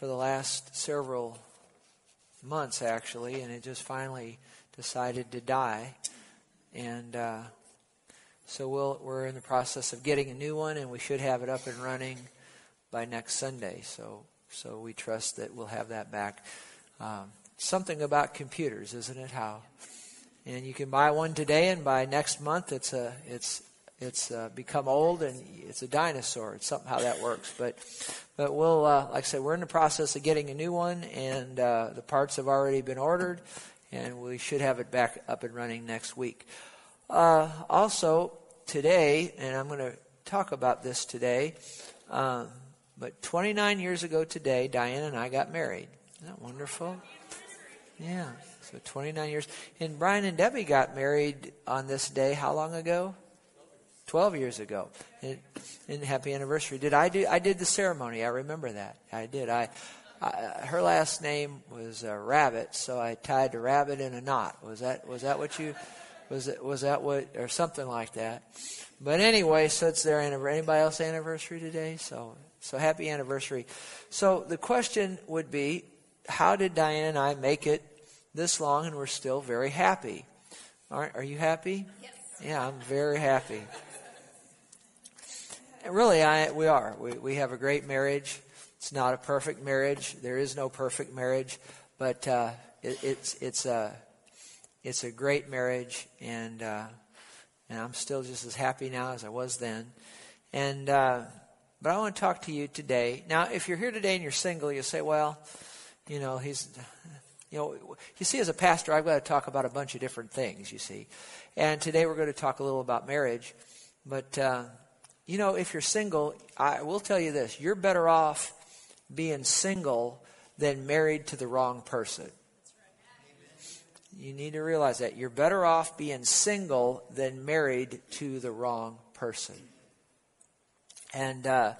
for the last several months, actually, and it just finally decided to die. And uh, so we'll, we're in the process of getting a new one, and we should have it up and running by next Sunday. So, so we trust that we'll have that back. Um, something about computers, isn't it? How and you can buy one today, and by next month, it's a it's it's uh, become old and it's a dinosaur. It's something how that works, but but we'll uh, like I said, we're in the process of getting a new one, and uh, the parts have already been ordered, and we should have it back up and running next week. Uh, also today, and I'm going to talk about this today. Um, but 29 years ago today, Diane and I got married. Isn't that wonderful? Yeah. So 29 years. And Brian and Debbie got married on this day how long ago? 12 years ago. And, and happy anniversary. Did I do I did the ceremony. I remember that. I did. I, I her last name was uh, Rabbit, so I tied the rabbit in a knot. Was that was that what you was it was that what or something like that? But anyway, so it's their anniversary. Anybody else anniversary today? So so happy anniversary. So the question would be, how did Diane and I make it this long and we're still very happy. Aren't, are you happy? Yes. Yeah, I'm very happy. Really, I, we are. We, we have a great marriage. It's not a perfect marriage. There is no perfect marriage, but uh, it, it's it's a it's a great marriage, and uh, and I'm still just as happy now as I was then. And uh, but I want to talk to you today. Now, if you're here today and you're single, you say, well, you know, he's you know, you see, as a pastor, I've got to talk about a bunch of different things, you see. And today we're going to talk a little about marriage. But, uh, you know, if you're single, I will tell you this you're better off being single than married to the wrong person. You need to realize that. You're better off being single than married to the wrong person. And uh,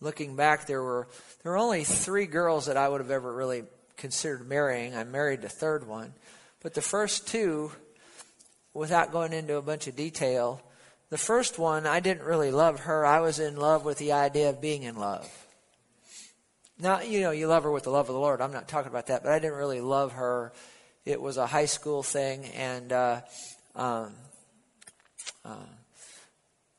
looking back, there were there were only three girls that I would have ever really considered marrying. I married the third one. But the first two, without going into a bunch of detail, the first one, I didn't really love her. I was in love with the idea of being in love. Now, you know, you love her with the love of the Lord. I'm not talking about that, but I didn't really love her. It was a high school thing, and uh, um, uh,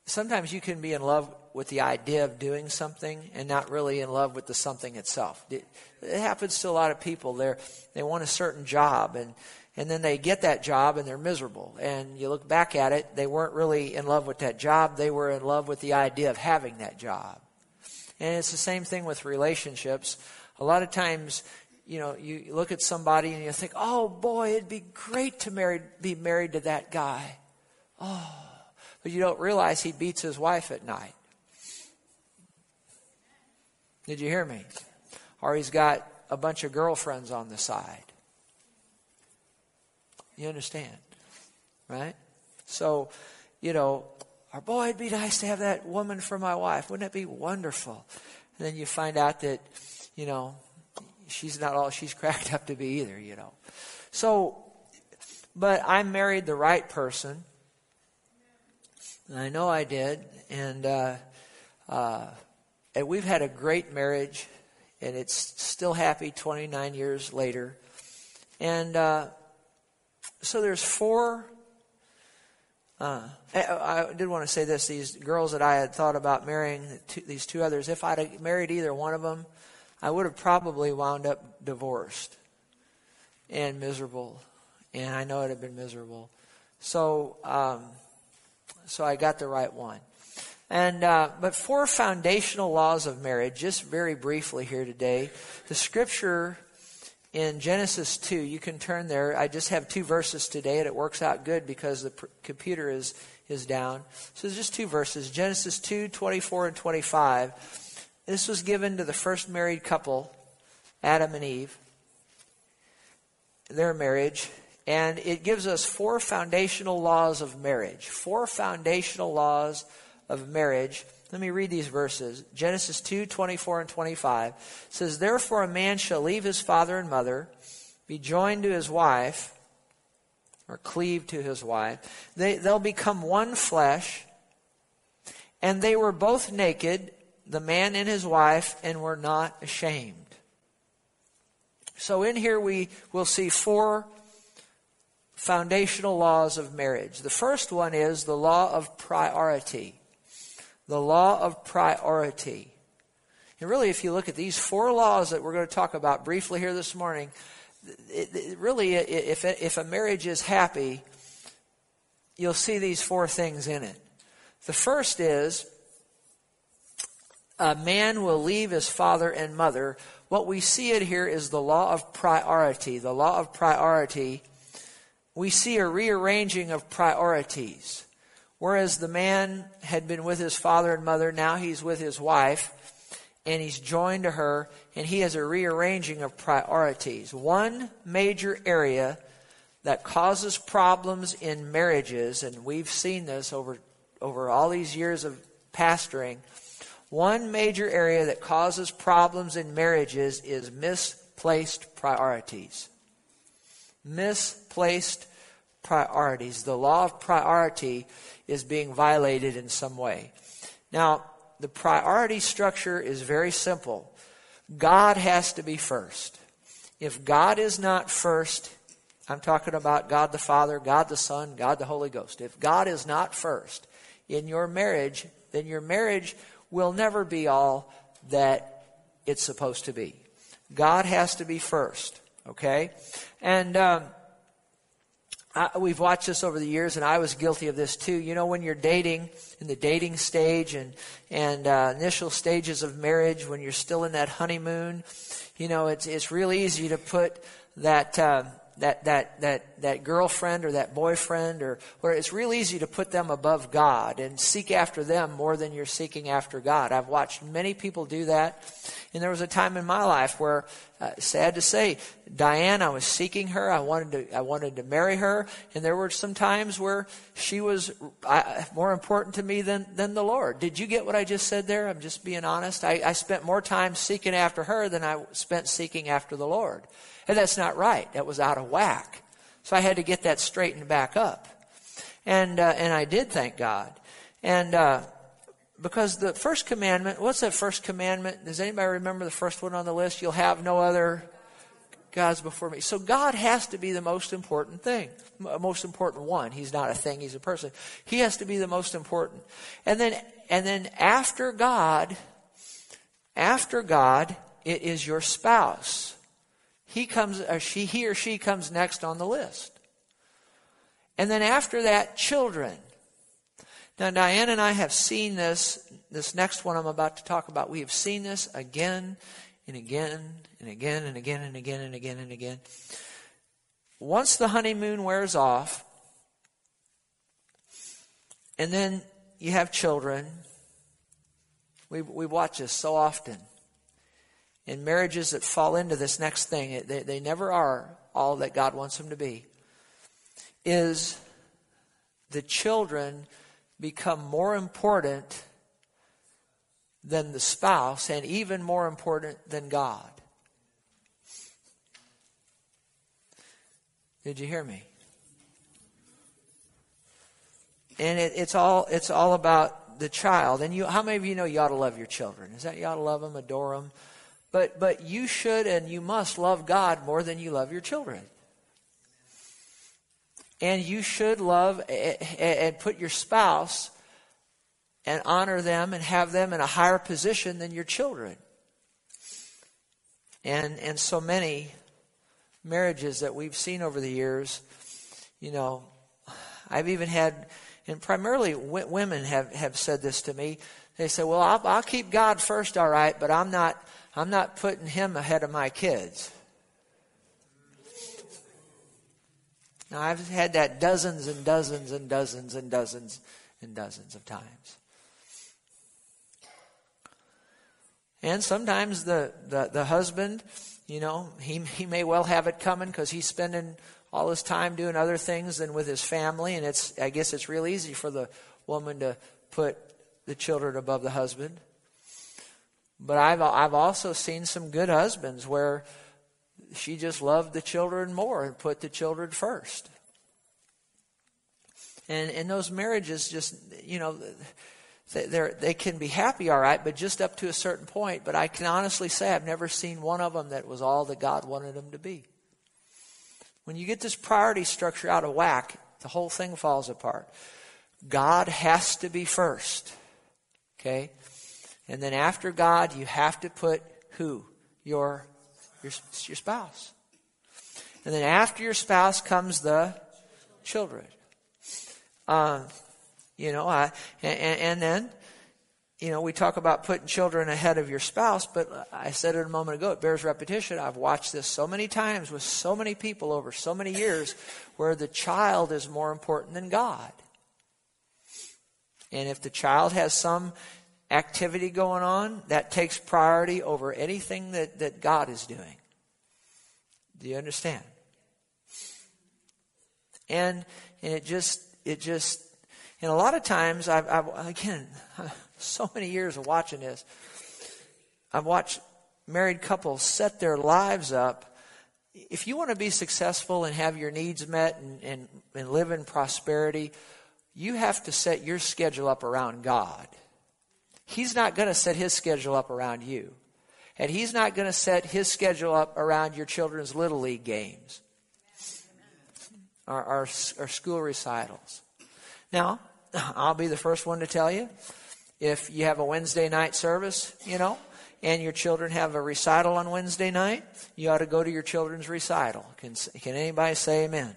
sometimes you can be in love with the idea of doing something and not really in love with the something itself. It, it happens to a lot of people. They they want a certain job and and then they get that job and they're miserable. And you look back at it, they weren't really in love with that job. They were in love with the idea of having that job. And it's the same thing with relationships. A lot of times, you know, you look at somebody and you think, "Oh boy, it'd be great to marry, be married to that guy." Oh, but you don't realize he beats his wife at night. Did you hear me? Or he's got a bunch of girlfriends on the side. You understand? Right? So, you know, our boy, it'd be nice to have that woman for my wife. Wouldn't it be wonderful? And then you find out that, you know, she's not all she's cracked up to be either, you know. So, but I married the right person. I know I did. And, uh, uh, and we've had a great marriage, and it's still happy 29 years later. And uh, so there's four. Uh, I, did want to say this: these girls that I had thought about marrying, these two others. If I'd married either one of them, I would have probably wound up divorced and miserable. And I know it'd have been miserable. So, um, so I got the right one. And uh, but four foundational laws of marriage, just very briefly here today. The scripture in Genesis two, you can turn there. I just have two verses today, and it works out good because the pr- computer is is down. So there's just two verses: Genesis two twenty four and twenty five. This was given to the first married couple, Adam and Eve. Their marriage, and it gives us four foundational laws of marriage. Four foundational laws of marriage. Let me read these verses. Genesis 2 24 and 25 says, Therefore a man shall leave his father and mother, be joined to his wife, or cleave to his wife. They, they'll become one flesh. And they were both naked, the man and his wife, and were not ashamed. So in here we will see four foundational laws of marriage. The first one is the law of priority. The law of priority. And really, if you look at these four laws that we're going to talk about briefly here this morning, it, it, really, if, if a marriage is happy, you'll see these four things in it. The first is a man will leave his father and mother. What we see it here is the law of priority. The law of priority, we see a rearranging of priorities. Whereas the man had been with his father and mother, now he's with his wife and he's joined to her and he has a rearranging of priorities. One major area that causes problems in marriages, and we've seen this over, over all these years of pastoring, one major area that causes problems in marriages is misplaced priorities. Misplaced priorities. The law of priority is being violated in some way. Now, the priority structure is very simple. God has to be first. If God is not first, I'm talking about God the Father, God the Son, God the Holy Ghost. If God is not first in your marriage, then your marriage will never be all that it's supposed to be. God has to be first, okay? And um, I, we've watched this over the years, and I was guilty of this too. You know, when you're dating, in the dating stage and and uh, initial stages of marriage, when you're still in that honeymoon, you know, it's it's real easy to put that. Uh, that, that, that, that girlfriend or that boyfriend or where it's real easy to put them above God and seek after them more than you're seeking after God. I've watched many people do that. And there was a time in my life where, uh, sad to say, Diane, I was seeking her. I wanted to, I wanted to marry her. And there were some times where she was uh, more important to me than, than the Lord. Did you get what I just said there? I'm just being honest. I, I spent more time seeking after her than I spent seeking after the Lord. And that's not right. That was out of whack. So I had to get that straightened back up. And, uh, and I did, thank God. And, uh, because the first commandment, what's that first commandment? Does anybody remember the first one on the list? You'll have no other gods before me. So God has to be the most important thing, most important one. He's not a thing, he's a person. He has to be the most important. And then, and then after God, after God, it is your spouse he comes, or she, he or she comes next on the list. And then after that, children. Now, Diane and I have seen this, this next one I'm about to talk about. We have seen this again and again and again and again and again and again and again. Once the honeymoon wears off, and then you have children, we, we watch this so often in marriages that fall into this next thing, they, they never are all that God wants them to be, is the children become more important than the spouse and even more important than God. Did you hear me? And it, it's all it's all about the child. And you, how many of you know you ought to love your children? Is that you ought to love them, adore them? But, but you should and you must love God more than you love your children. And you should love and put your spouse and honor them and have them in a higher position than your children. And, and so many marriages that we've seen over the years, you know, I've even had, and primarily women have, have said this to me. They say, well, I'll, I'll keep God first, all right, but I'm not, I'm not putting him ahead of my kids. Now, I've had that dozens and dozens and dozens and dozens and dozens of times. And sometimes the, the, the husband, you know, he, he may well have it coming because he's spending all his time doing other things than with his family. And it's, I guess it's real easy for the woman to put the children above the husband. But I've, I've also seen some good husbands where she just loved the children more and put the children first. And, and those marriages just, you know, they they can be happy, all right, but just up to a certain point. But I can honestly say I've never seen one of them that was all that God wanted them to be. When you get this priority structure out of whack, the whole thing falls apart. God has to be first. Okay? And then after God, you have to put who? Your, your, your spouse. And then after your spouse comes the children. Uh, you know, I, and, and then, you know, we talk about putting children ahead of your spouse, but I said it a moment ago, it bears repetition. I've watched this so many times with so many people over so many years where the child is more important than God. And if the child has some activity going on, that takes priority over anything that, that God is doing. Do you understand? And and it just it just and a lot of times I've, I've again so many years of watching this, I've watched married couples set their lives up. If you want to be successful and have your needs met and, and, and live in prosperity, you have to set your schedule up around God. He's not going to set his schedule up around you. And he's not going to set his schedule up around your children's little league games or, or, or school recitals. Now, I'll be the first one to tell you if you have a Wednesday night service, you know, and your children have a recital on Wednesday night, you ought to go to your children's recital. Can, can anybody say amen?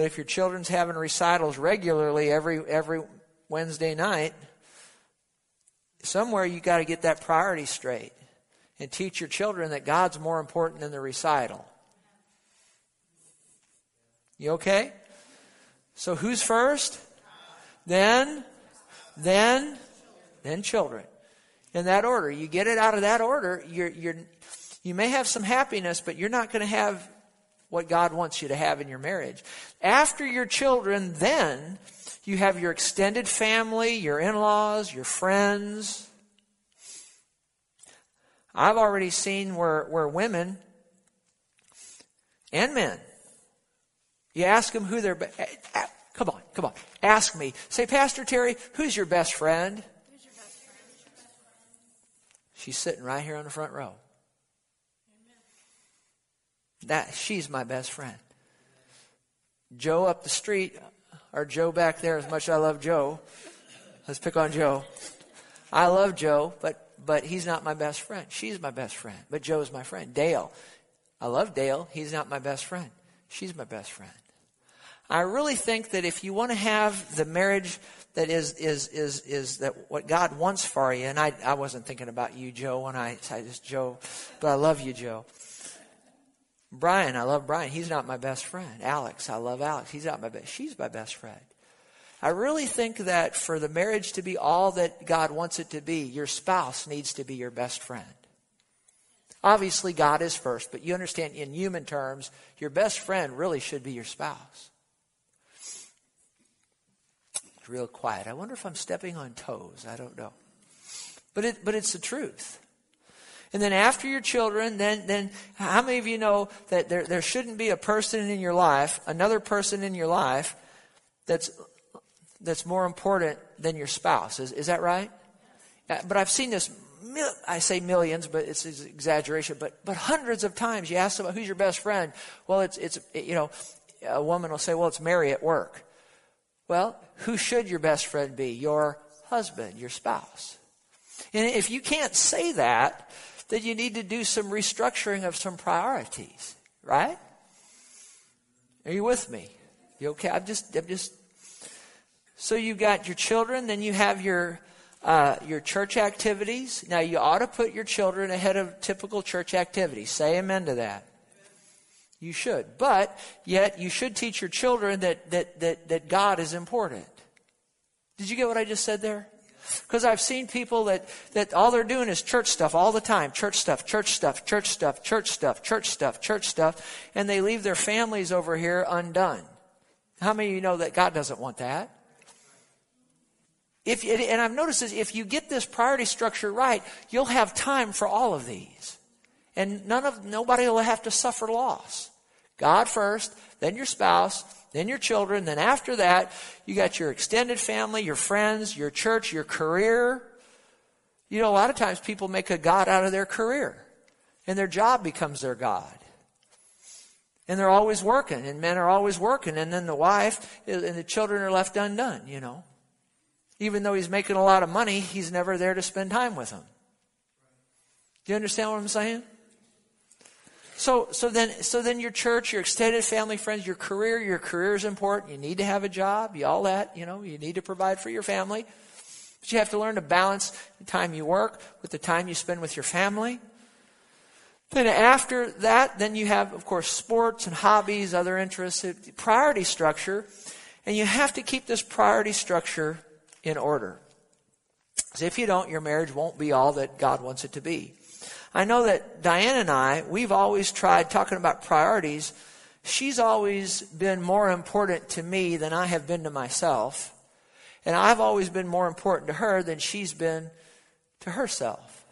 But if your children's having recitals regularly every every Wednesday night, somewhere you got to get that priority straight and teach your children that God's more important than the recital. You okay? So who's first? Then, then, then children. In that order. You get it out of that order, you're, you're, you may have some happiness, but you're not going to have what God wants you to have in your marriage. After your children, then you have your extended family, your in laws, your friends. I've already seen where, where women and men, you ask them who their, eh, eh, come on, come on, ask me. Say, Pastor Terry, who's your best friend? She's sitting right here on the front row. That she's my best friend. Joe up the street, or Joe back there, as much as I love Joe. Let's pick on Joe. I love Joe, but but he's not my best friend. She's my best friend, but Joe's my friend. Dale. I love Dale. He's not my best friend. She's my best friend. I really think that if you want to have the marriage that is is is is that what God wants for you, and I I wasn't thinking about you, Joe, when I said this Joe, but I love you, Joe. Brian, I love Brian. He's not my best friend. Alex, I love Alex. He's not my best. She's my best friend. I really think that for the marriage to be all that God wants it to be, your spouse needs to be your best friend. Obviously, God is first, but you understand in human terms, your best friend really should be your spouse. It's real quiet. I wonder if I'm stepping on toes. I don't know. But, it, but it's the truth. And then after your children, then, then how many of you know that there, there shouldn't be a person in your life, another person in your life, that's that's more important than your spouse. Is, is that right? Uh, but I've seen this, I say millions, but it's, an exaggeration, but, but hundreds of times you ask someone, who's your best friend? Well, it's, it's, you know, a woman will say, well, it's Mary at work. Well, who should your best friend be? Your husband, your spouse. And if you can't say that, then you need to do some restructuring of some priorities, right? Are you with me? You okay? I'm just, I'm just so you've got your children, then you have your uh, your church activities. Now you ought to put your children ahead of typical church activities. Say amen to that. You should, but yet you should teach your children that that that that God is important. Did you get what I just said there? Because I've seen people that, that all they're doing is church stuff all the time. Church stuff, church stuff, church stuff, church stuff, church stuff, church stuff. And they leave their families over here undone. How many of you know that God doesn't want that? If, and I've noticed this, if you get this priority structure right, you'll have time for all of these. And none of, nobody will have to suffer loss. God first, then your spouse, then your children, then after that, you got your extended family, your friends, your church, your career. You know, a lot of times people make a God out of their career, and their job becomes their God. And they're always working, and men are always working, and then the wife and the children are left undone, you know. Even though he's making a lot of money, he's never there to spend time with them. Do you understand what I'm saying? So, so then, so then your church, your extended family, friends, your career, your career is important. You need to have a job, you, all that, you know, you need to provide for your family. But you have to learn to balance the time you work with the time you spend with your family. Then after that, then you have, of course, sports and hobbies, other interests, priority structure. And you have to keep this priority structure in order. Because if you don't, your marriage won't be all that God wants it to be. I know that Diane and I, we've always tried talking about priorities. She's always been more important to me than I have been to myself. And I've always been more important to her than she's been to herself.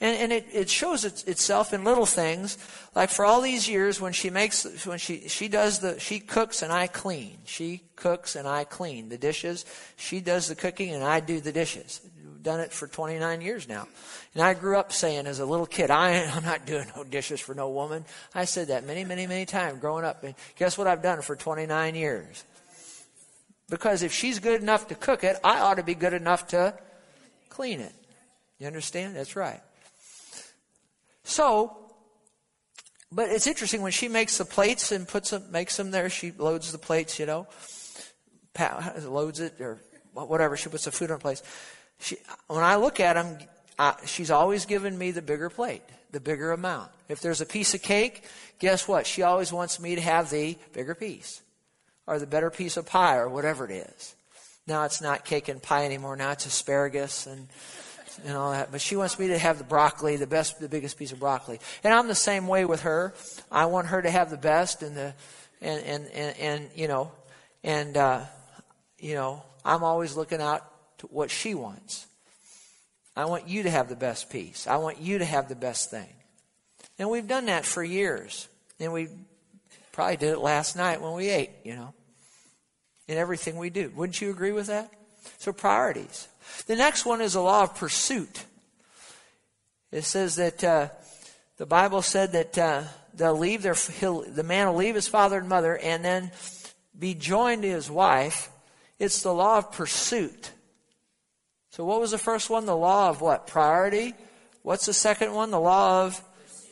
And, and it, it shows it, itself in little things. Like for all these years when she makes, when she, she does the, she cooks and I clean. She cooks and I clean the dishes. She does the cooking and I do the dishes. Done it for 29 years now. And I grew up saying as a little kid, I, I'm not doing no dishes for no woman. I said that many, many, many times growing up. And guess what I've done for 29 years? Because if she's good enough to cook it, I ought to be good enough to clean it. You understand? That's right. So, but it's interesting when she makes the plates and puts them, makes them there. She loads the plates, you know, loads it or whatever. She puts the food on a place. She, when I look at them, I, she's always given me the bigger plate, the bigger amount. If there's a piece of cake, guess what? She always wants me to have the bigger piece or the better piece of pie or whatever it is. Now it's not cake and pie anymore. Now it's asparagus and and all that. But she wants me to have the broccoli, the best, the biggest piece of broccoli. And I'm the same way with her. I want her to have the best and the, and, and, and, and you know, and, uh, you know, I'm always looking out to what she wants. I want you to have the best piece. I want you to have the best thing. And we've done that for years. And we probably did it last night when we ate, you know, in everything we do. Wouldn't you agree with that? So priorities. The next one is a law of pursuit. It says that uh, the Bible said that uh, they'll leave their the man will leave his father and mother and then be joined to his wife. It's the law of pursuit. So what was the first one? The law of what? Priority. What's the second one? The law of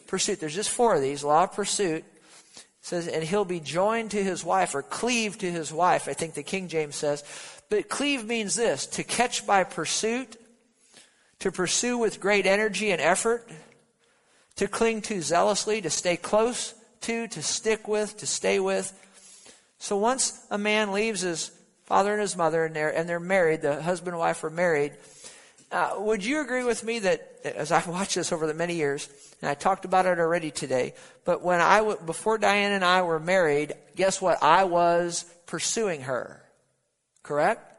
pursuit. There's just four of these. Law of pursuit it says, and he'll be joined to his wife or cleave to his wife. I think the King James says. But cleave means this to catch by pursuit, to pursue with great energy and effort, to cling to zealously, to stay close to, to stick with, to stay with. So once a man leaves his father and his mother and they're, and they're married, the husband and wife are married, uh, would you agree with me that as I've watched this over the many years, and I talked about it already today, but when I, before Diane and I were married, guess what? I was pursuing her. Correct?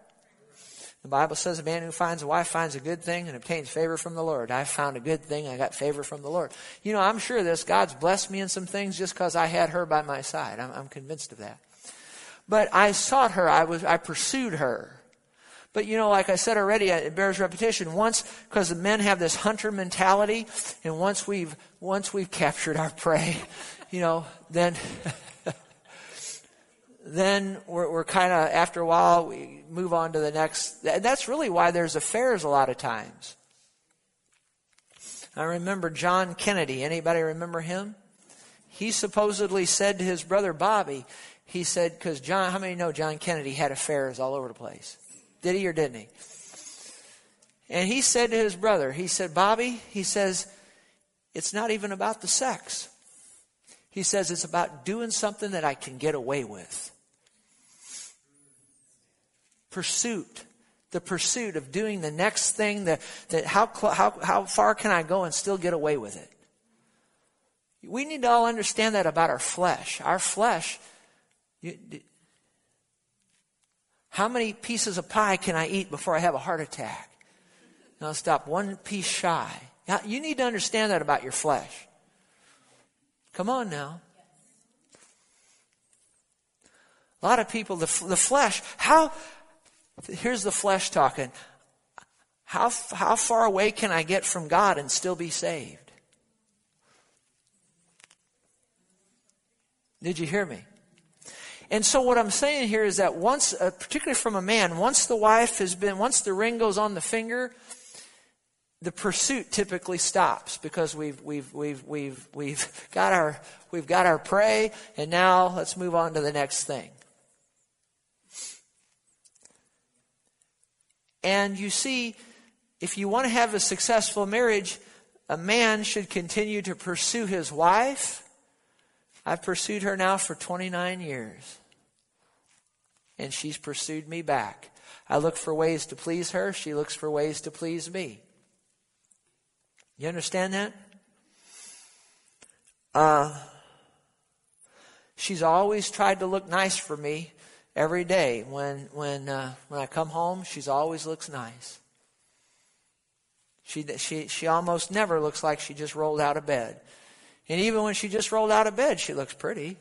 The Bible says a man who finds a wife finds a good thing and obtains favor from the Lord. I found a good thing. I got favor from the Lord. You know, I'm sure this. God's blessed me in some things just because I had her by my side. I'm, I'm convinced of that. But I sought her. I was, I pursued her. But you know, like I said already, it bears repetition. Once, because the men have this hunter mentality, and once we've, once we've captured our prey, you know, then then we're, we're kind of, after a while, we move on to the next. That's really why there's affairs a lot of times. I remember John Kennedy. Anybody remember him? He supposedly said to his brother Bobby, he said, because John, how many know John Kennedy had affairs all over the place? Did he or didn't he? And he said to his brother, he said, Bobby, he says, it's not even about the sex. He says, it's about doing something that I can get away with pursuit the pursuit of doing the next thing that, that how, how, how far can I go and still get away with it? We need to all understand that about our flesh. Our flesh, you, how many pieces of pie can I eat before I have a heart attack? Now stop one piece shy. Now, you need to understand that about your flesh. Come on now. A lot of people, the, the flesh, how, here's the flesh talking. How, how far away can I get from God and still be saved? Did you hear me? And so what I'm saying here is that once, uh, particularly from a man, once the wife has been, once the ring goes on the finger, the pursuit typically stops because we've we've we've we've we've got our we've got our prey, and now let's move on to the next thing. And you see, if you want to have a successful marriage, a man should continue to pursue his wife. I've pursued her now for 29 years. And she's pursued me back. I look for ways to please her. She looks for ways to please me. You understand that? Uh, she's always tried to look nice for me every day. When when uh, when I come home, she's always looks nice. She she she almost never looks like she just rolled out of bed, and even when she just rolled out of bed, she looks pretty.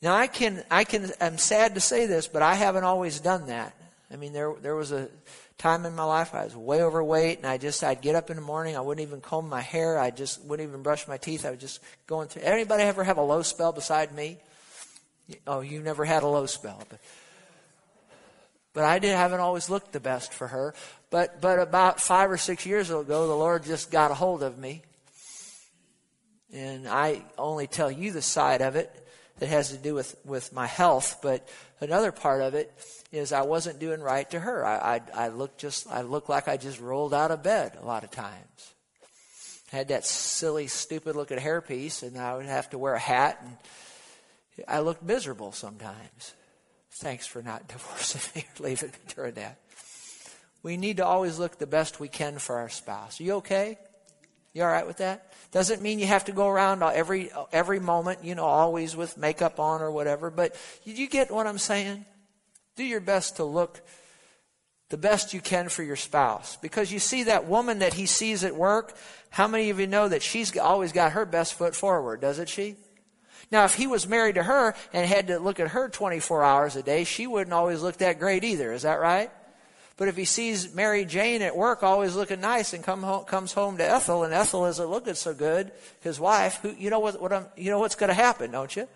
Now I can I can I'm sad to say this, but I haven't always done that. I mean there there was a time in my life I was way overweight and I just I'd get up in the morning, I wouldn't even comb my hair, I just wouldn't even brush my teeth. I was just going through anybody ever have a low spell beside me? Oh, you never had a low spell. But, but I did, haven't always looked the best for her. But, but about five or six years ago, the Lord just got a hold of me. And I only tell you the side of it that has to do with, with my health, but another part of it is I wasn't doing right to her. I, I, I looked just, I looked like I just rolled out of bed a lot of times. I had that silly, stupid looking hairpiece, and I would have to wear a hat and I looked miserable sometimes. Thanks for not divorcing me or leaving me during that. We need to always look the best we can for our spouse. Are you okay? You all right with that? Doesn't mean you have to go around every every moment, you know, always with makeup on or whatever. But you get what I'm saying? Do your best to look the best you can for your spouse. Because you see that woman that he sees at work, how many of you know that she's always got her best foot forward, doesn't she? Now, if he was married to her and had to look at her 24 hours a day, she wouldn't always look that great either. Is that right? But if he sees Mary Jane at work always looking nice and come home, comes home to Ethel and Ethel isn't looking so good, his wife, who, you know what, what I'm, you know what's going to happen, don't you?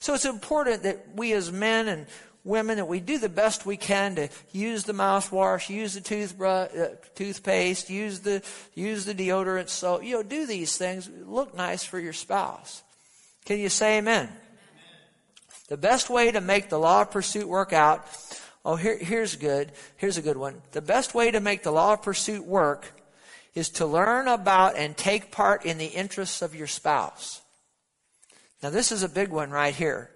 So it's important that we as men and women that we do the best we can to use the mouthwash, use the toothbrush, uh, toothpaste, use the use the deodorant. So you know, do these things. Look nice for your spouse. Can you say amen? The best way to make the law of pursuit work out. Oh, here, here's good. Here's a good one. The best way to make the law of pursuit work is to learn about and take part in the interests of your spouse. Now, this is a big one right here.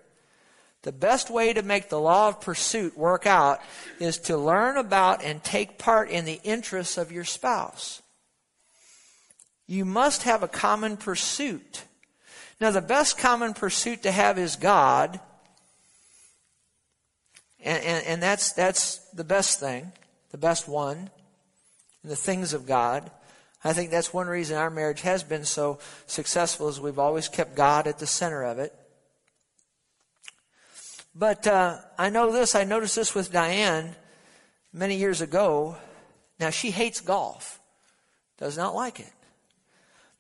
The best way to make the law of pursuit work out is to learn about and take part in the interests of your spouse. You must have a common pursuit. Now, the best common pursuit to have is God, and, and, and that's, that's the best thing, the best one, the things of God. I think that's one reason our marriage has been so successful is we've always kept God at the center of it. But uh, I know this, I noticed this with Diane many years ago. Now, she hates golf, does not like it.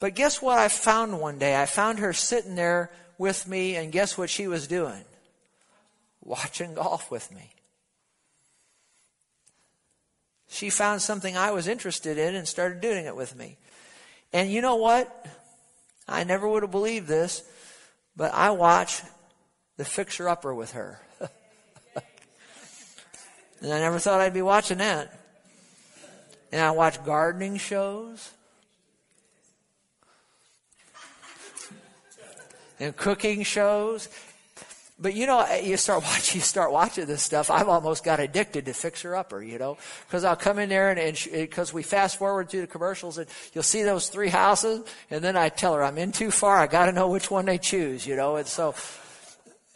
But guess what I found one day? I found her sitting there with me, and guess what she was doing? Watching golf with me. She found something I was interested in and started doing it with me. And you know what? I never would have believed this, but I watch the fixer upper with her. and I never thought I'd be watching that. And I watch gardening shows. And cooking shows. But you know, you start watching, you start watching this stuff. I've almost got addicted to Fixer Upper, you know, because I'll come in there and because eh, we fast forward through the commercials and you'll see those three houses, and then I tell her I'm in too far. I got to know which one they choose, you know, and so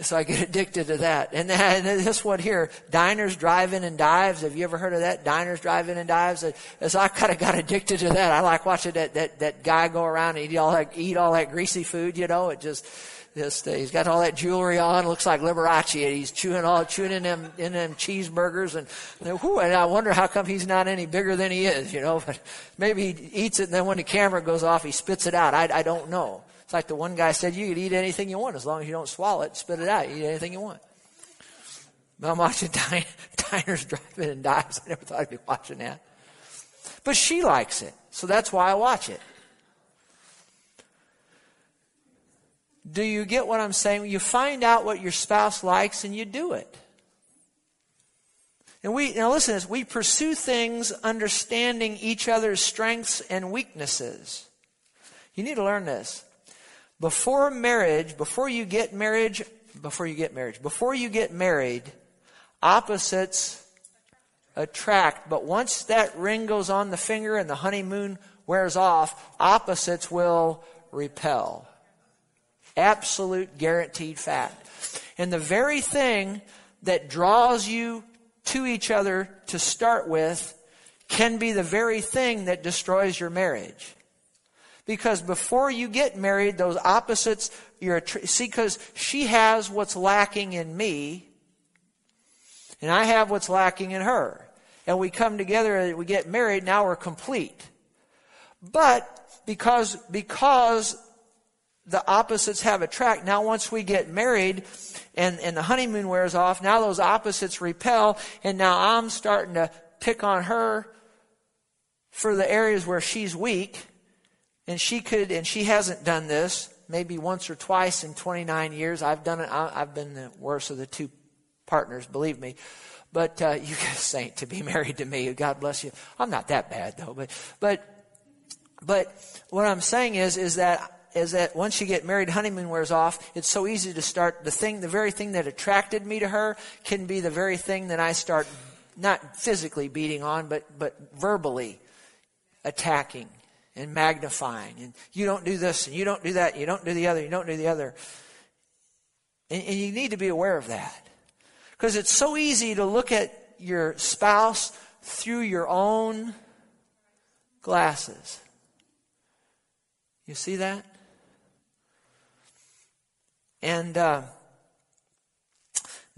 So I get addicted to that. And, and this one here, diners, drive-in, and dives. Have you ever heard of that? Diners, drive-in, and dives. And So I kind of got addicted to that. I like watching that, that, that guy go around and eat all that, eat all that greasy food, you know. It just, just, uh, he's got all that jewelry on, looks like Liberace, and he's chewing all, chewing in them, in them cheeseburgers, and, whew, and I wonder how come he's not any bigger than he is, you know, but maybe he eats it, and then when the camera goes off, he spits it out. I, I don't know. It's like the one guy said, you could eat anything you want as long as you don't swallow it, spit it out, eat anything you want. I'm watching Diners, Drive-In, and Dives. I never thought I'd be watching that. But she likes it, so that's why I watch it. Do you get what I'm saying? You find out what your spouse likes and you do it. And we, now listen as we pursue things understanding each other's strengths and weaknesses. You need to learn this. Before marriage, before you get marriage, before you get marriage, before you get married, opposites attract. But once that ring goes on the finger and the honeymoon wears off, opposites will repel. Absolute guaranteed fact. And the very thing that draws you to each other to start with can be the very thing that destroys your marriage. Because before you get married, those opposites, you're, see, because she has what's lacking in me, and I have what's lacking in her. And we come together, and we get married, now we're complete. But because, because the opposites have attract. Now, once we get married and, and the honeymoon wears off, now those opposites repel, and now I'm starting to pick on her for the areas where she's weak, and she could, and she hasn't done this maybe once or twice in 29 years. I've done it. I've been the worst of the two partners, believe me. But uh, you a saint to be married to me. God bless you. I'm not that bad though. But but but what I'm saying is is that is that once you get married, honeymoon wears off, it's so easy to start the thing, the very thing that attracted me to her can be the very thing that I start not physically beating on, but, but verbally attacking and magnifying. And you don't do this and you don't do that, you don't do the other, you don't do the other. And, and you need to be aware of that. Because it's so easy to look at your spouse through your own glasses. You see that? And uh,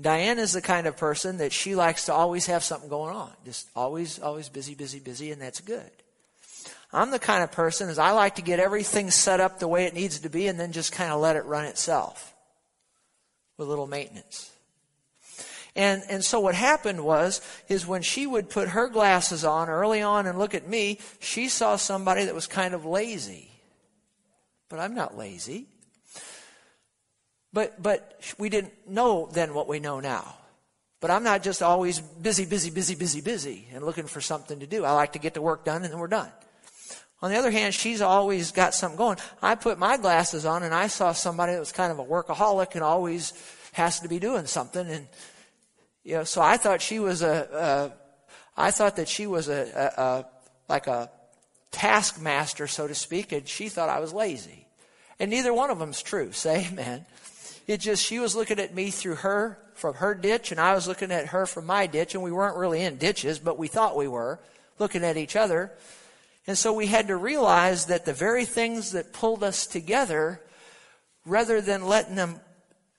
Diane is the kind of person that she likes to always have something going on. Just always, always busy, busy, busy, and that's good. I'm the kind of person is I like to get everything set up the way it needs to be and then just kind of let it run itself with little maintenance. And, and so what happened was, is when she would put her glasses on early on and look at me, she saw somebody that was kind of lazy. But I'm not lazy. But, but we didn't know then what we know now. But I'm not just always busy, busy, busy, busy, busy and looking for something to do. I like to get the work done and then we're done. On the other hand, she's always got something going. I put my glasses on and I saw somebody that was kind of a workaholic and always has to be doing something. And, you know, so I thought she was a, I thought that she was a, a, a, like a taskmaster, so to speak, and she thought I was lazy. And neither one of them's true. Say amen. It just, she was looking at me through her, from her ditch, and I was looking at her from my ditch, and we weren't really in ditches, but we thought we were, looking at each other. And so we had to realize that the very things that pulled us together, rather than letting them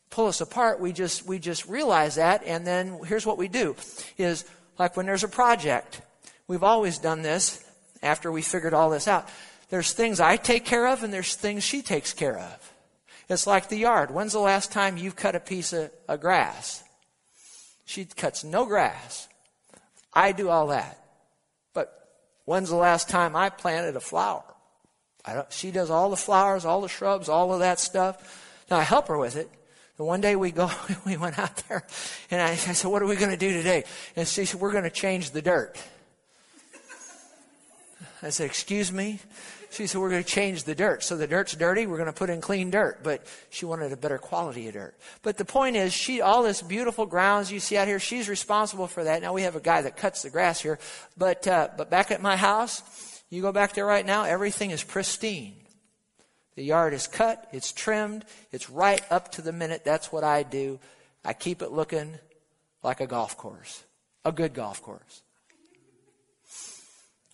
pull us apart, we just, we just realize that, and then here's what we do, is like when there's a project, we've always done this after we figured all this out. There's things I take care of, and there's things she takes care of. It's like the yard. When's the last time you've cut a piece of, of grass? She cuts no grass. I do all that. But when's the last time I planted a flower? she does all the flowers, all the shrubs, all of that stuff. Now I help her with it. And one day we go, we went out there, and I, I said, "What are we going to do today?" And she said, "We're going to change the dirt." I said, "Excuse me." She said, We're going to change the dirt. So the dirt's dirty, we're going to put in clean dirt. But she wanted a better quality of dirt. But the point is, she, all this beautiful grounds you see out here, she's responsible for that. Now we have a guy that cuts the grass here. But, uh, but back at my house, you go back there right now, everything is pristine. The yard is cut, it's trimmed, it's right up to the minute. That's what I do. I keep it looking like a golf course, a good golf course.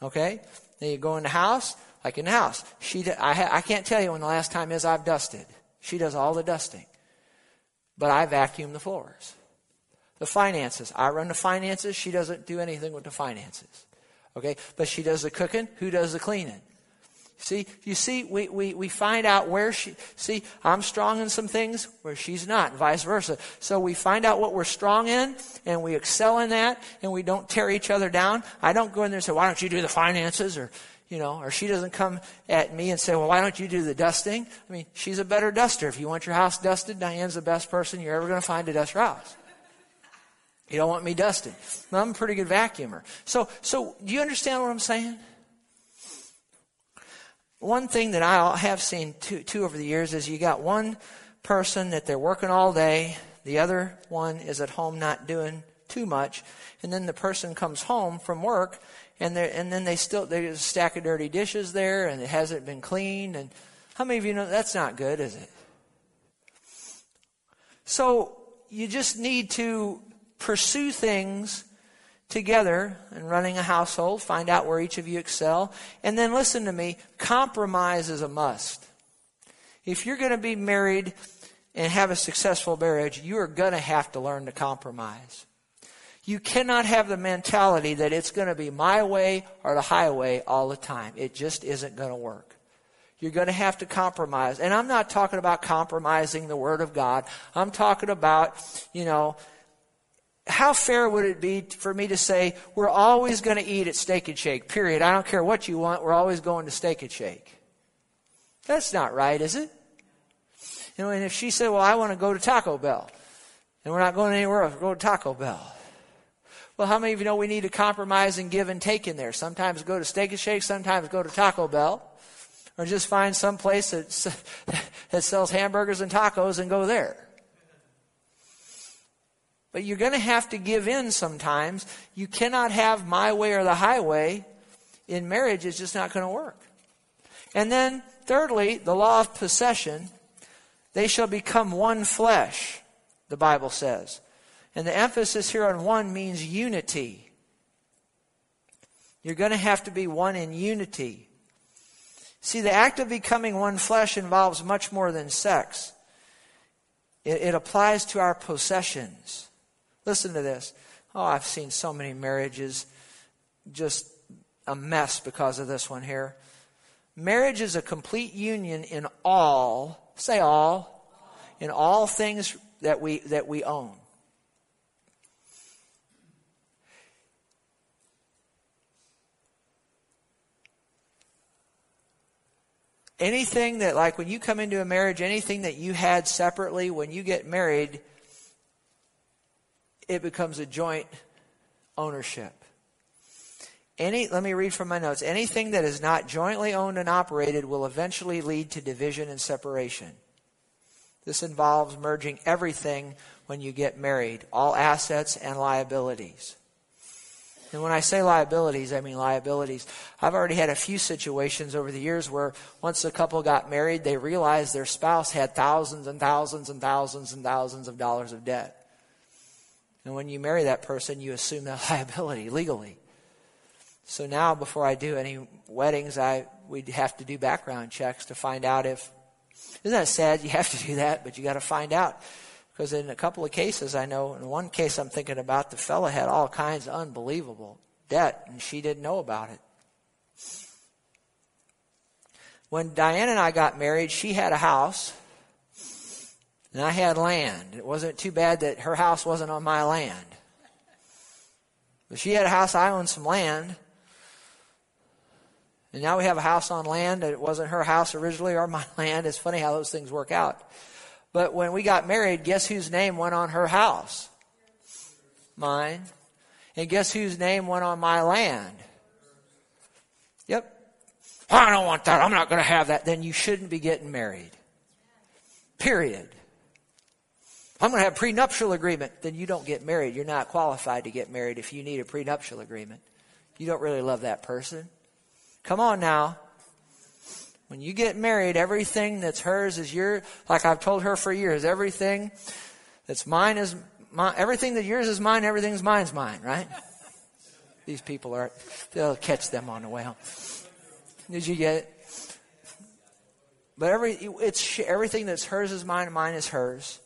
Okay? Then you go in the house, like in the house. She, I, I can't tell you when the last time is I've dusted. She does all the dusting. But I vacuum the floors. The finances. I run the finances. She doesn't do anything with the finances. Okay? But she does the cooking. Who does the cleaning? See, you see, we, we, we find out where she, see, I'm strong in some things where she's not, vice versa. So we find out what we're strong in, and we excel in that, and we don't tear each other down. I don't go in there and say, why don't you do the finances, or, you know, or she doesn't come at me and say, well, why don't you do the dusting? I mean, she's a better duster. If you want your house dusted, Diane's the best person you're ever going to find to dust your house. You don't want me dusted. I'm a pretty good vacuumer. So, so do you understand what I'm saying? one thing that I have seen too, too over the years is you got one person that they're working all day, the other one is at home not doing too much, and then the person comes home from work and and then they still there's a stack of dirty dishes there and it hasn't been cleaned and how many of you know that's not good, is it? So you just need to pursue things together and running a household, find out where each of you excel, and then listen to me, compromise is a must. If you're going to be married and have a successful marriage, you are going to have to learn to compromise. You cannot have the mentality that it's going to be my way or the highway all the time. It just isn't going to work. You're going to have to compromise. And I'm not talking about compromising the Word of God. I'm talking about, you know, how fair would it be for me to say, we're always going to eat at Steak and Shake, period. I don't care what you want, we're always going to Steak and Shake. That's not right, is it? You know, and if she said, well, I want to go to Taco Bell, and we're not going anywhere else, go to Taco Bell. Well, how many of you know we need to compromise and give and take in there? Sometimes go to Steak and Shake, sometimes go to Taco Bell, or just find some place that, that sells hamburgers and tacos and go there. But you're going to have to give in sometimes. You cannot have my way or the highway in marriage. It's just not going to work. And then, thirdly, the law of possession. They shall become one flesh, the Bible says. And the emphasis here on one means unity. You're going to have to be one in unity. See, the act of becoming one flesh involves much more than sex. It, it applies to our possessions. Listen to this. Oh, I've seen so many marriages just a mess because of this one here. Marriage is a complete union in all, say all, in all things that we, that we own. Anything that, like when you come into a marriage, anything that you had separately, when you get married, it becomes a joint ownership. Any, let me read from my notes. Anything that is not jointly owned and operated will eventually lead to division and separation. This involves merging everything when you get married, all assets and liabilities. And when I say liabilities, I mean liabilities. I've already had a few situations over the years where once a couple got married, they realized their spouse had thousands and thousands and thousands and thousands of dollars of debt. And when you marry that person, you assume that liability legally. So now, before I do any weddings, I we have to do background checks to find out if. Isn't that sad? You have to do that, but you got to find out. Because in a couple of cases, I know, in one case I'm thinking about, the fella had all kinds of unbelievable debt, and she didn't know about it. When Diane and I got married, she had a house and I had land. It wasn't too bad that her house wasn't on my land. But she had a house, I owned some land. And now we have a house on land that it wasn't her house originally or my land. It's funny how those things work out. But when we got married, guess whose name went on her house? Mine. And guess whose name went on my land? Yep. I don't want that. I'm not going to have that. Then you shouldn't be getting married. Period. I'm going to have a prenuptial agreement. Then you don't get married. You're not qualified to get married if you need a prenuptial agreement. You don't really love that person. Come on now. When you get married, everything that's hers is your, like I've told her for years, everything that's mine is mine, everything that yours is mine, everything's mine's mine, right? These people are, they'll catch them on the way home. Did you get it? But every, it's, everything that's hers is mine and mine is hers.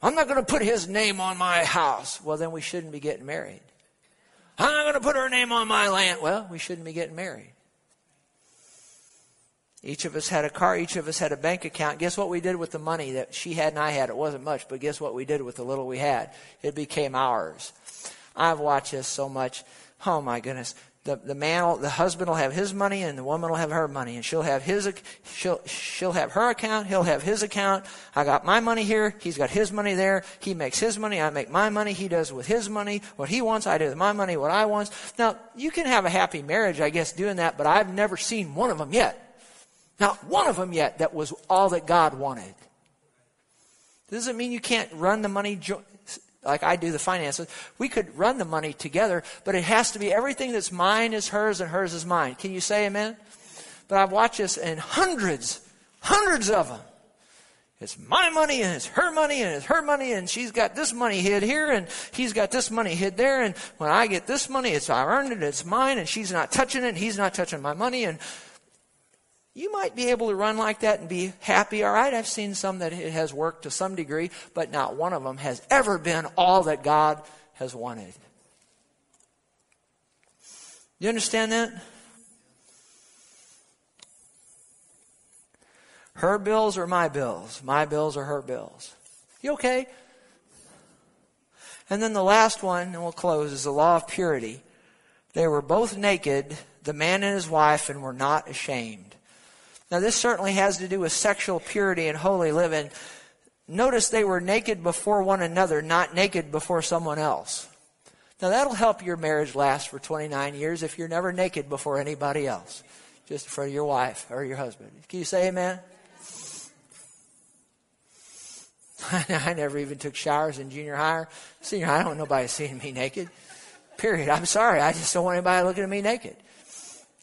I'm not going to put his name on my house. Well, then we shouldn't be getting married. I'm not going to put her name on my land. Well, we shouldn't be getting married. Each of us had a car. Each of us had a bank account. Guess what we did with the money that she had and I had? It wasn't much, but guess what we did with the little we had? It became ours. I've watched this so much. Oh my goodness the, the man, the husband will have his money and the woman will have her money and she'll have his, she'll, she'll have her account, he'll have his account. I got my money here, he's got his money there, he makes his money, I make my money, he does with his money what he wants, I do with my money what I want. Now, you can have a happy marriage, I guess, doing that, but I've never seen one of them yet. Not one of them yet that was all that God wanted. Doesn't mean you can't run the money jo- like I do the finances, we could run the money together, but it has to be everything that's mine is hers and hers is mine. Can you say amen? But I've watched this in hundreds, hundreds of them. It's my money and it's her money and it's her money and she's got this money hid here and he's got this money hid there and when I get this money, it's I earned it, it's mine and she's not touching it and he's not touching my money and you might be able to run like that and be happy, all right? I've seen some that it has worked to some degree, but not one of them has ever been all that God has wanted. You understand that? Her bills are my bills. My bills are her bills. You okay? And then the last one, and we'll close, is the law of purity. They were both naked, the man and his wife, and were not ashamed. Now, this certainly has to do with sexual purity and holy living. Notice they were naked before one another, not naked before someone else. Now, that'll help your marriage last for 29 years if you're never naked before anybody else, just in front of your wife or your husband. Can you say amen? I never even took showers in junior high senior high. I don't want nobody seeing me naked. Period. I'm sorry. I just don't want anybody looking at me naked.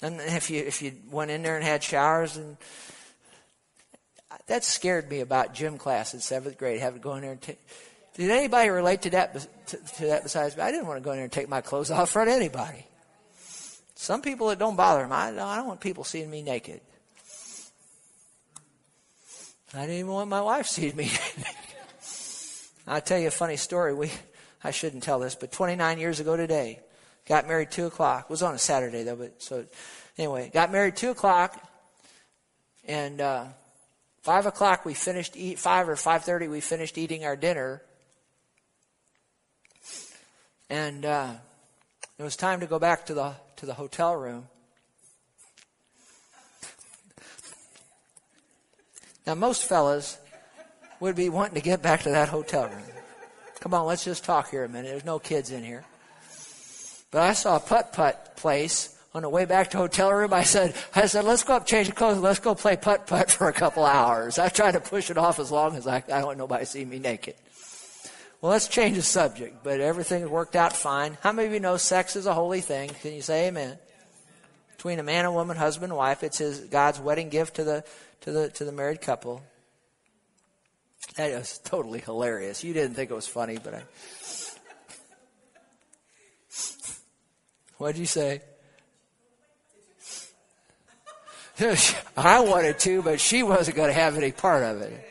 And if you if you went in there and had showers and that scared me about gym class in seventh grade, having to go in there and take. Did anybody relate to that to, to that besides me? I didn't want to go in there and take my clothes off in front of anybody. Some people it don't bother them. I, I don't want people seeing me naked. I didn't even want my wife seeing me naked. I'll tell you a funny story. We I shouldn't tell this, but 29 years ago today, Got married two o'clock. It was on a Saturday though, but so anyway, got married two o'clock, and uh, five o'clock we finished eat five or five thirty we finished eating our dinner, and uh, it was time to go back to the to the hotel room. Now most fellas would be wanting to get back to that hotel room. Come on, let's just talk here a minute. There's no kids in here. But I saw a putt putt place on the way back to hotel room. I said, I said, let's go up, change the clothes, let's go play putt putt for a couple hours. I tried to push it off as long as I, I don't want nobody see me naked. Well, let's change the subject, but everything worked out fine. How many of you know sex is a holy thing? Can you say amen? Between a man and woman, husband and wife, it's his God's wedding gift to the to the to the married couple. That is totally hilarious. You didn't think it was funny, but I What'd you say? I wanted to, but she wasn't going to have any part of it.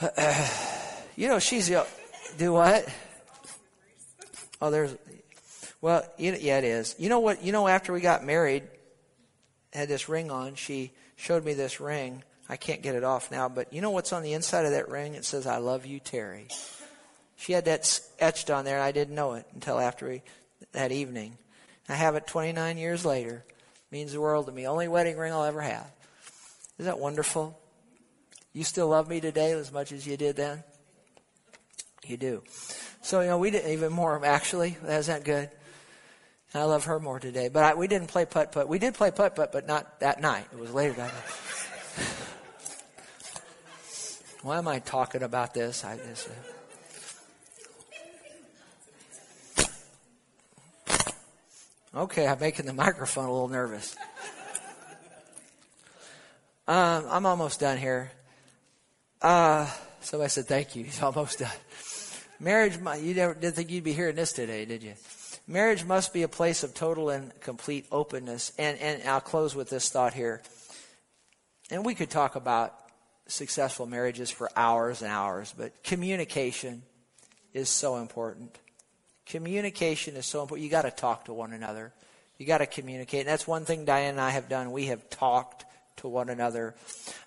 You know, she's the, do what? Oh, there's. Well, yeah, it is. You know what? You know, after we got married, had this ring on. She showed me this ring. I can't get it off now, but you know what's on the inside of that ring? It says, "I love you, Terry." She had that etched on there, and I didn't know it until after we, that evening. I have it 29 years later. It means the world to me. Only wedding ring I'll ever have. Isn't that wonderful? You still love me today as much as you did then? You do. So, you know, we didn't even more, actually. Isn't that good? I love her more today. But I, we didn't play putt putt. We did play putt putt, but not that night. It was later that night. Why am I talking about this? I just. Uh, Okay, I'm making the microphone a little nervous. Um, I'm almost done here. Uh, somebody said thank you. He's almost done. Marriage, you never didn't think you'd be hearing this today, did you? Marriage must be a place of total and complete openness. And, and I'll close with this thought here. And we could talk about successful marriages for hours and hours, but communication is so important. Communication is so important. You got to talk to one another. You got to communicate. And that's one thing Diane and I have done. We have talked to one another.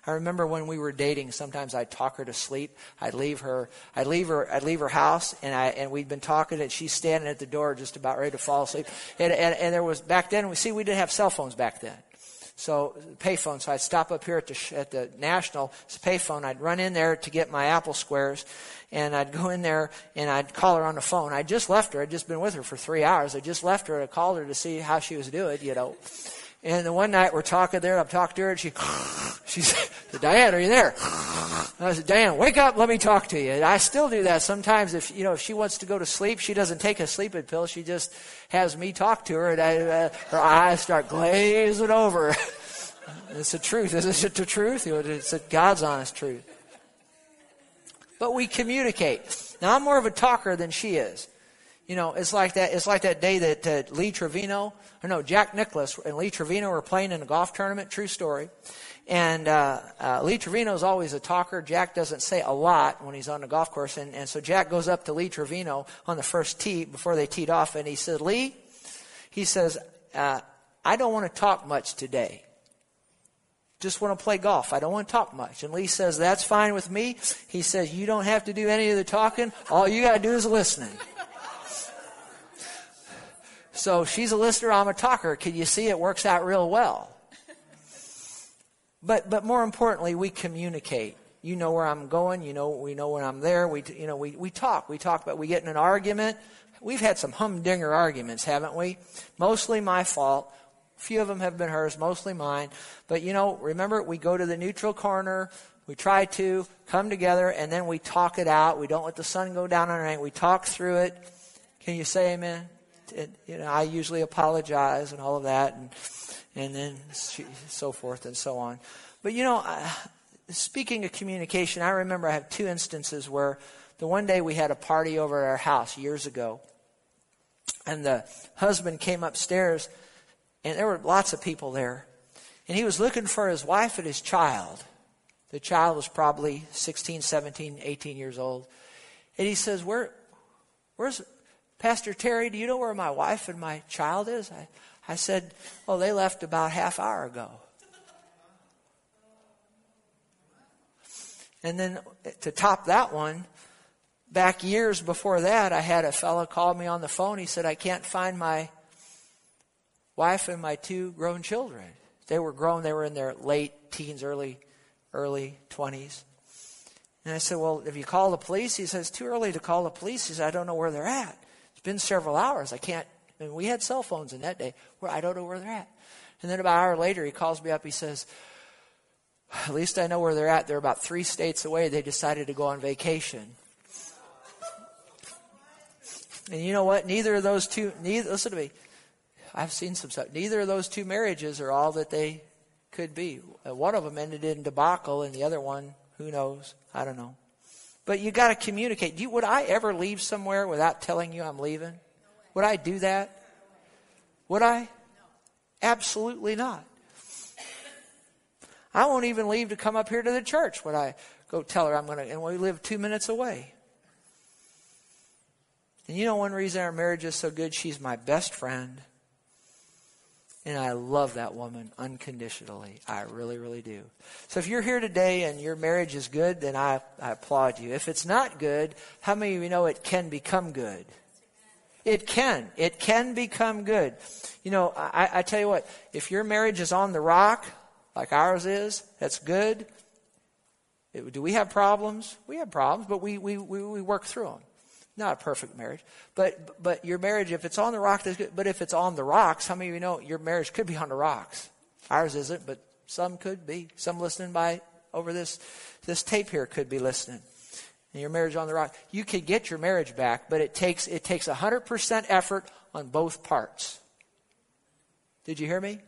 I remember when we were dating, sometimes I'd talk her to sleep. I'd leave her, I'd leave her, I'd leave her house and I, and we'd been talking and she's standing at the door just about ready to fall asleep. And, and, and there was, back then, we see, we didn't have cell phones back then. So payphone. So I'd stop up here at the at the National payphone. I'd run in there to get my Apple Squares, and I'd go in there and I'd call her on the phone. I just left her. I'd just been with her for three hours. I just left her. I called her to see how she was doing. You know. And the one night we're talking there, I'm talking to her, and she, she said, Diane, are you there? And I said, Diane, wake up, let me talk to you. And I still do that sometimes. If you know, if she wants to go to sleep, she doesn't take a sleeping pill. She just has me talk to her, and I, uh, her eyes start glazing over. it's the truth. Isn't it the truth? It's God's honest truth. But we communicate. Now I'm more of a talker than she is. You know, it's like that. It's like that day that uh, Lee Trevino, or no, Jack Nicklaus and Lee Trevino were playing in a golf tournament. True story. And uh, uh, Lee Trevino is always a talker. Jack doesn't say a lot when he's on the golf course, and, and so Jack goes up to Lee Trevino on the first tee before they teed off, and he said, "Lee," he says, uh, "I don't want to talk much today. Just want to play golf. I don't want to talk much." And Lee says, "That's fine with me." He says, "You don't have to do any of the talking. All you got to do is listening." So she's a listener, I'm a talker. Can you see it works out real well? But, but more importantly, we communicate. You know where I'm going. You know, we know when I'm there. We, you know, we, we talk. We talk about, we get in an argument. We've had some humdinger arguments, haven't we? Mostly my fault. A few of them have been hers, mostly mine. But you know, remember, we go to the neutral corner. We try to come together and then we talk it out. We don't let the sun go down on our anger. We talk through it. Can you say amen? And, you know, I usually apologize and all of that. And, and then so forth and so on. But you know, speaking of communication, I remember I have two instances where the one day we had a party over at our house years ago, and the husband came upstairs, and there were lots of people there, and he was looking for his wife and his child. The child was probably 16, 17, 18 years old. And he says, Where, where's Pastor Terry, do you know where my wife and my child is? I, I said, Oh, they left about half hour ago. And then to top that one, back years before that, I had a fellow call me on the phone. He said, I can't find my wife and my two grown children. They were grown, they were in their late teens, early, early 20s. And I said, Well, if you call the police, he says, Too early to call the police. He says, I don't know where they're at. It's been several hours. I can't and we had cell phones in that day where I don't know where they're at. And then about an hour later, he calls me up. He says, At least I know where they're at. They're about three states away. They decided to go on vacation. And you know what? Neither of those two, neither, listen to me. I've seen some stuff. Neither of those two marriages are all that they could be. Uh, one of them ended in debacle, and the other one, who knows? I don't know. But you got to communicate. You, would I ever leave somewhere without telling you I'm leaving? Would I do that? Would I? Absolutely not. I won't even leave to come up here to the church Would I go tell her I'm going to, and we live two minutes away. And you know one reason our marriage is so good? She's my best friend. And I love that woman unconditionally. I really, really do. So if you're here today and your marriage is good, then I, I applaud you. If it's not good, how many of you know it can become good? It can. It can become good. You know, I, I tell you what, if your marriage is on the rock, like ours is, that's good. It, do we have problems? We have problems, but we, we, we, we work through them. Not a perfect marriage, but but your marriage, if it's on the rock, that's good. But if it's on the rocks, how many of you know your marriage could be on the rocks? Ours isn't, but some could be. Some listening by over this this tape here could be listening and your marriage on the rock, you could get your marriage back, but it takes it takes 100% effort on both parts. Did you hear me?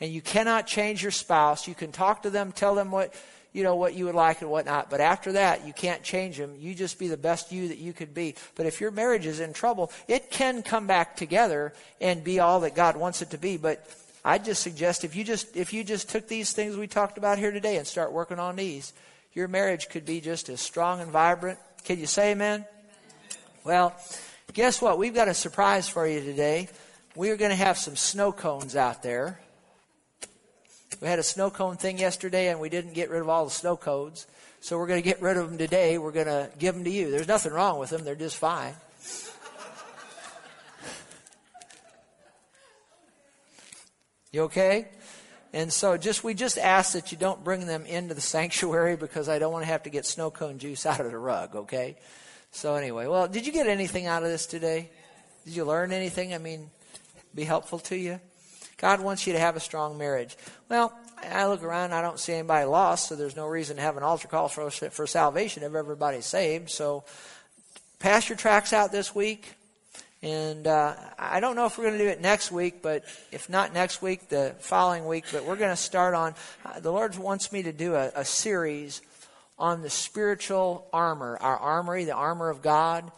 And you cannot change your spouse. You can talk to them, tell them what you know what you would like and whatnot. But after that, you can't change them. You just be the best you that you could be. But if your marriage is in trouble, it can come back together and be all that God wants it to be. But I just suggest if you just if you just took these things we talked about here today and start working on these, your marriage could be just as strong and vibrant. Can you say amen? amen. Well, guess what? We've got a surprise for you today. We are going to have some snow cones out there. We had a snow cone thing yesterday and we didn't get rid of all the snow cones. So we're going to get rid of them today. We're going to give them to you. There's nothing wrong with them. They're just fine. You okay? And so just we just ask that you don't bring them into the sanctuary because I don't want to have to get snow cone juice out of the rug, okay? So anyway, well, did you get anything out of this today? Did you learn anything? I mean, be helpful to you? God wants you to have a strong marriage. Well, I look around, I don't see anybody lost, so there's no reason to have an altar call for, for salvation if everybody's saved. So pass your tracks out this week. And uh, I don't know if we're going to do it next week, but if not next week, the following week. But we're going to start on, uh, the Lord wants me to do a, a series on the spiritual armor, our armory, the armor of God,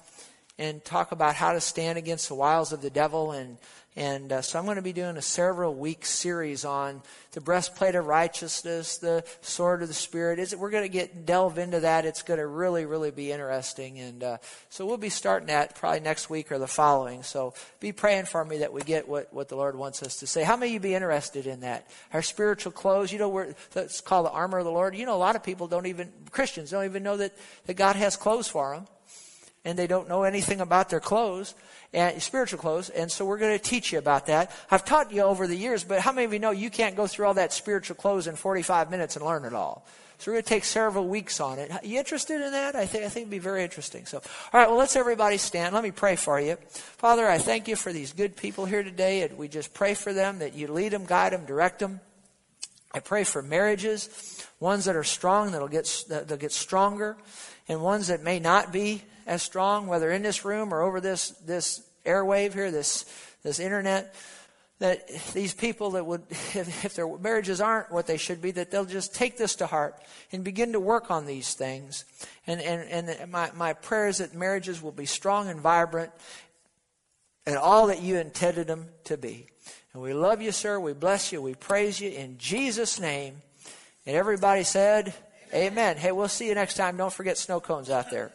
and talk about how to stand against the wiles of the devil and and uh, so I'm going to be doing a several week series on the breastplate of righteousness, the sword of the spirit. Is it? We're going to get delve into that. It's going to really, really be interesting. And uh, so we'll be starting that probably next week or the following. So be praying for me that we get what, what the Lord wants us to say. How many of you be interested in that? Our spiritual clothes. You know, we're, that's called the armor of the Lord. You know, a lot of people don't even Christians don't even know that that God has clothes for them and they don't know anything about their clothes and spiritual clothes. And so we're going to teach you about that. I've taught you over the years, but how many of you know you can't go through all that spiritual clothes in 45 minutes and learn it all? So we're going to take several weeks on it. Are You interested in that? I think I think it'd be very interesting. So, all right. Well, let's everybody stand. Let me pray for you, Father. I thank you for these good people here today, and we just pray for them that you lead them, guide them, direct them. I pray for marriages, ones that are strong that'll get that'll get stronger, and ones that may not be as strong, whether in this room or over this, this airwave here, this, this internet, that these people that would, if, if, their marriages aren't what they should be, that they'll just take this to heart and begin to work on these things. And, and, and my, my prayer is that marriages will be strong and vibrant and all that you intended them to be. And we love you, sir. We bless you. We praise you in Jesus' name. And everybody said, Amen. Amen. Hey, we'll see you next time. Don't forget snow cones out there.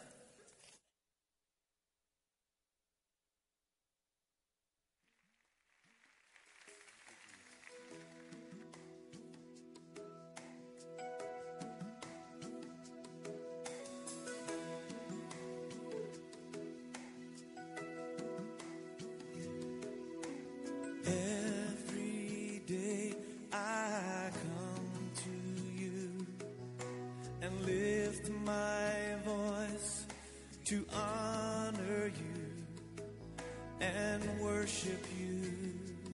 and worship you.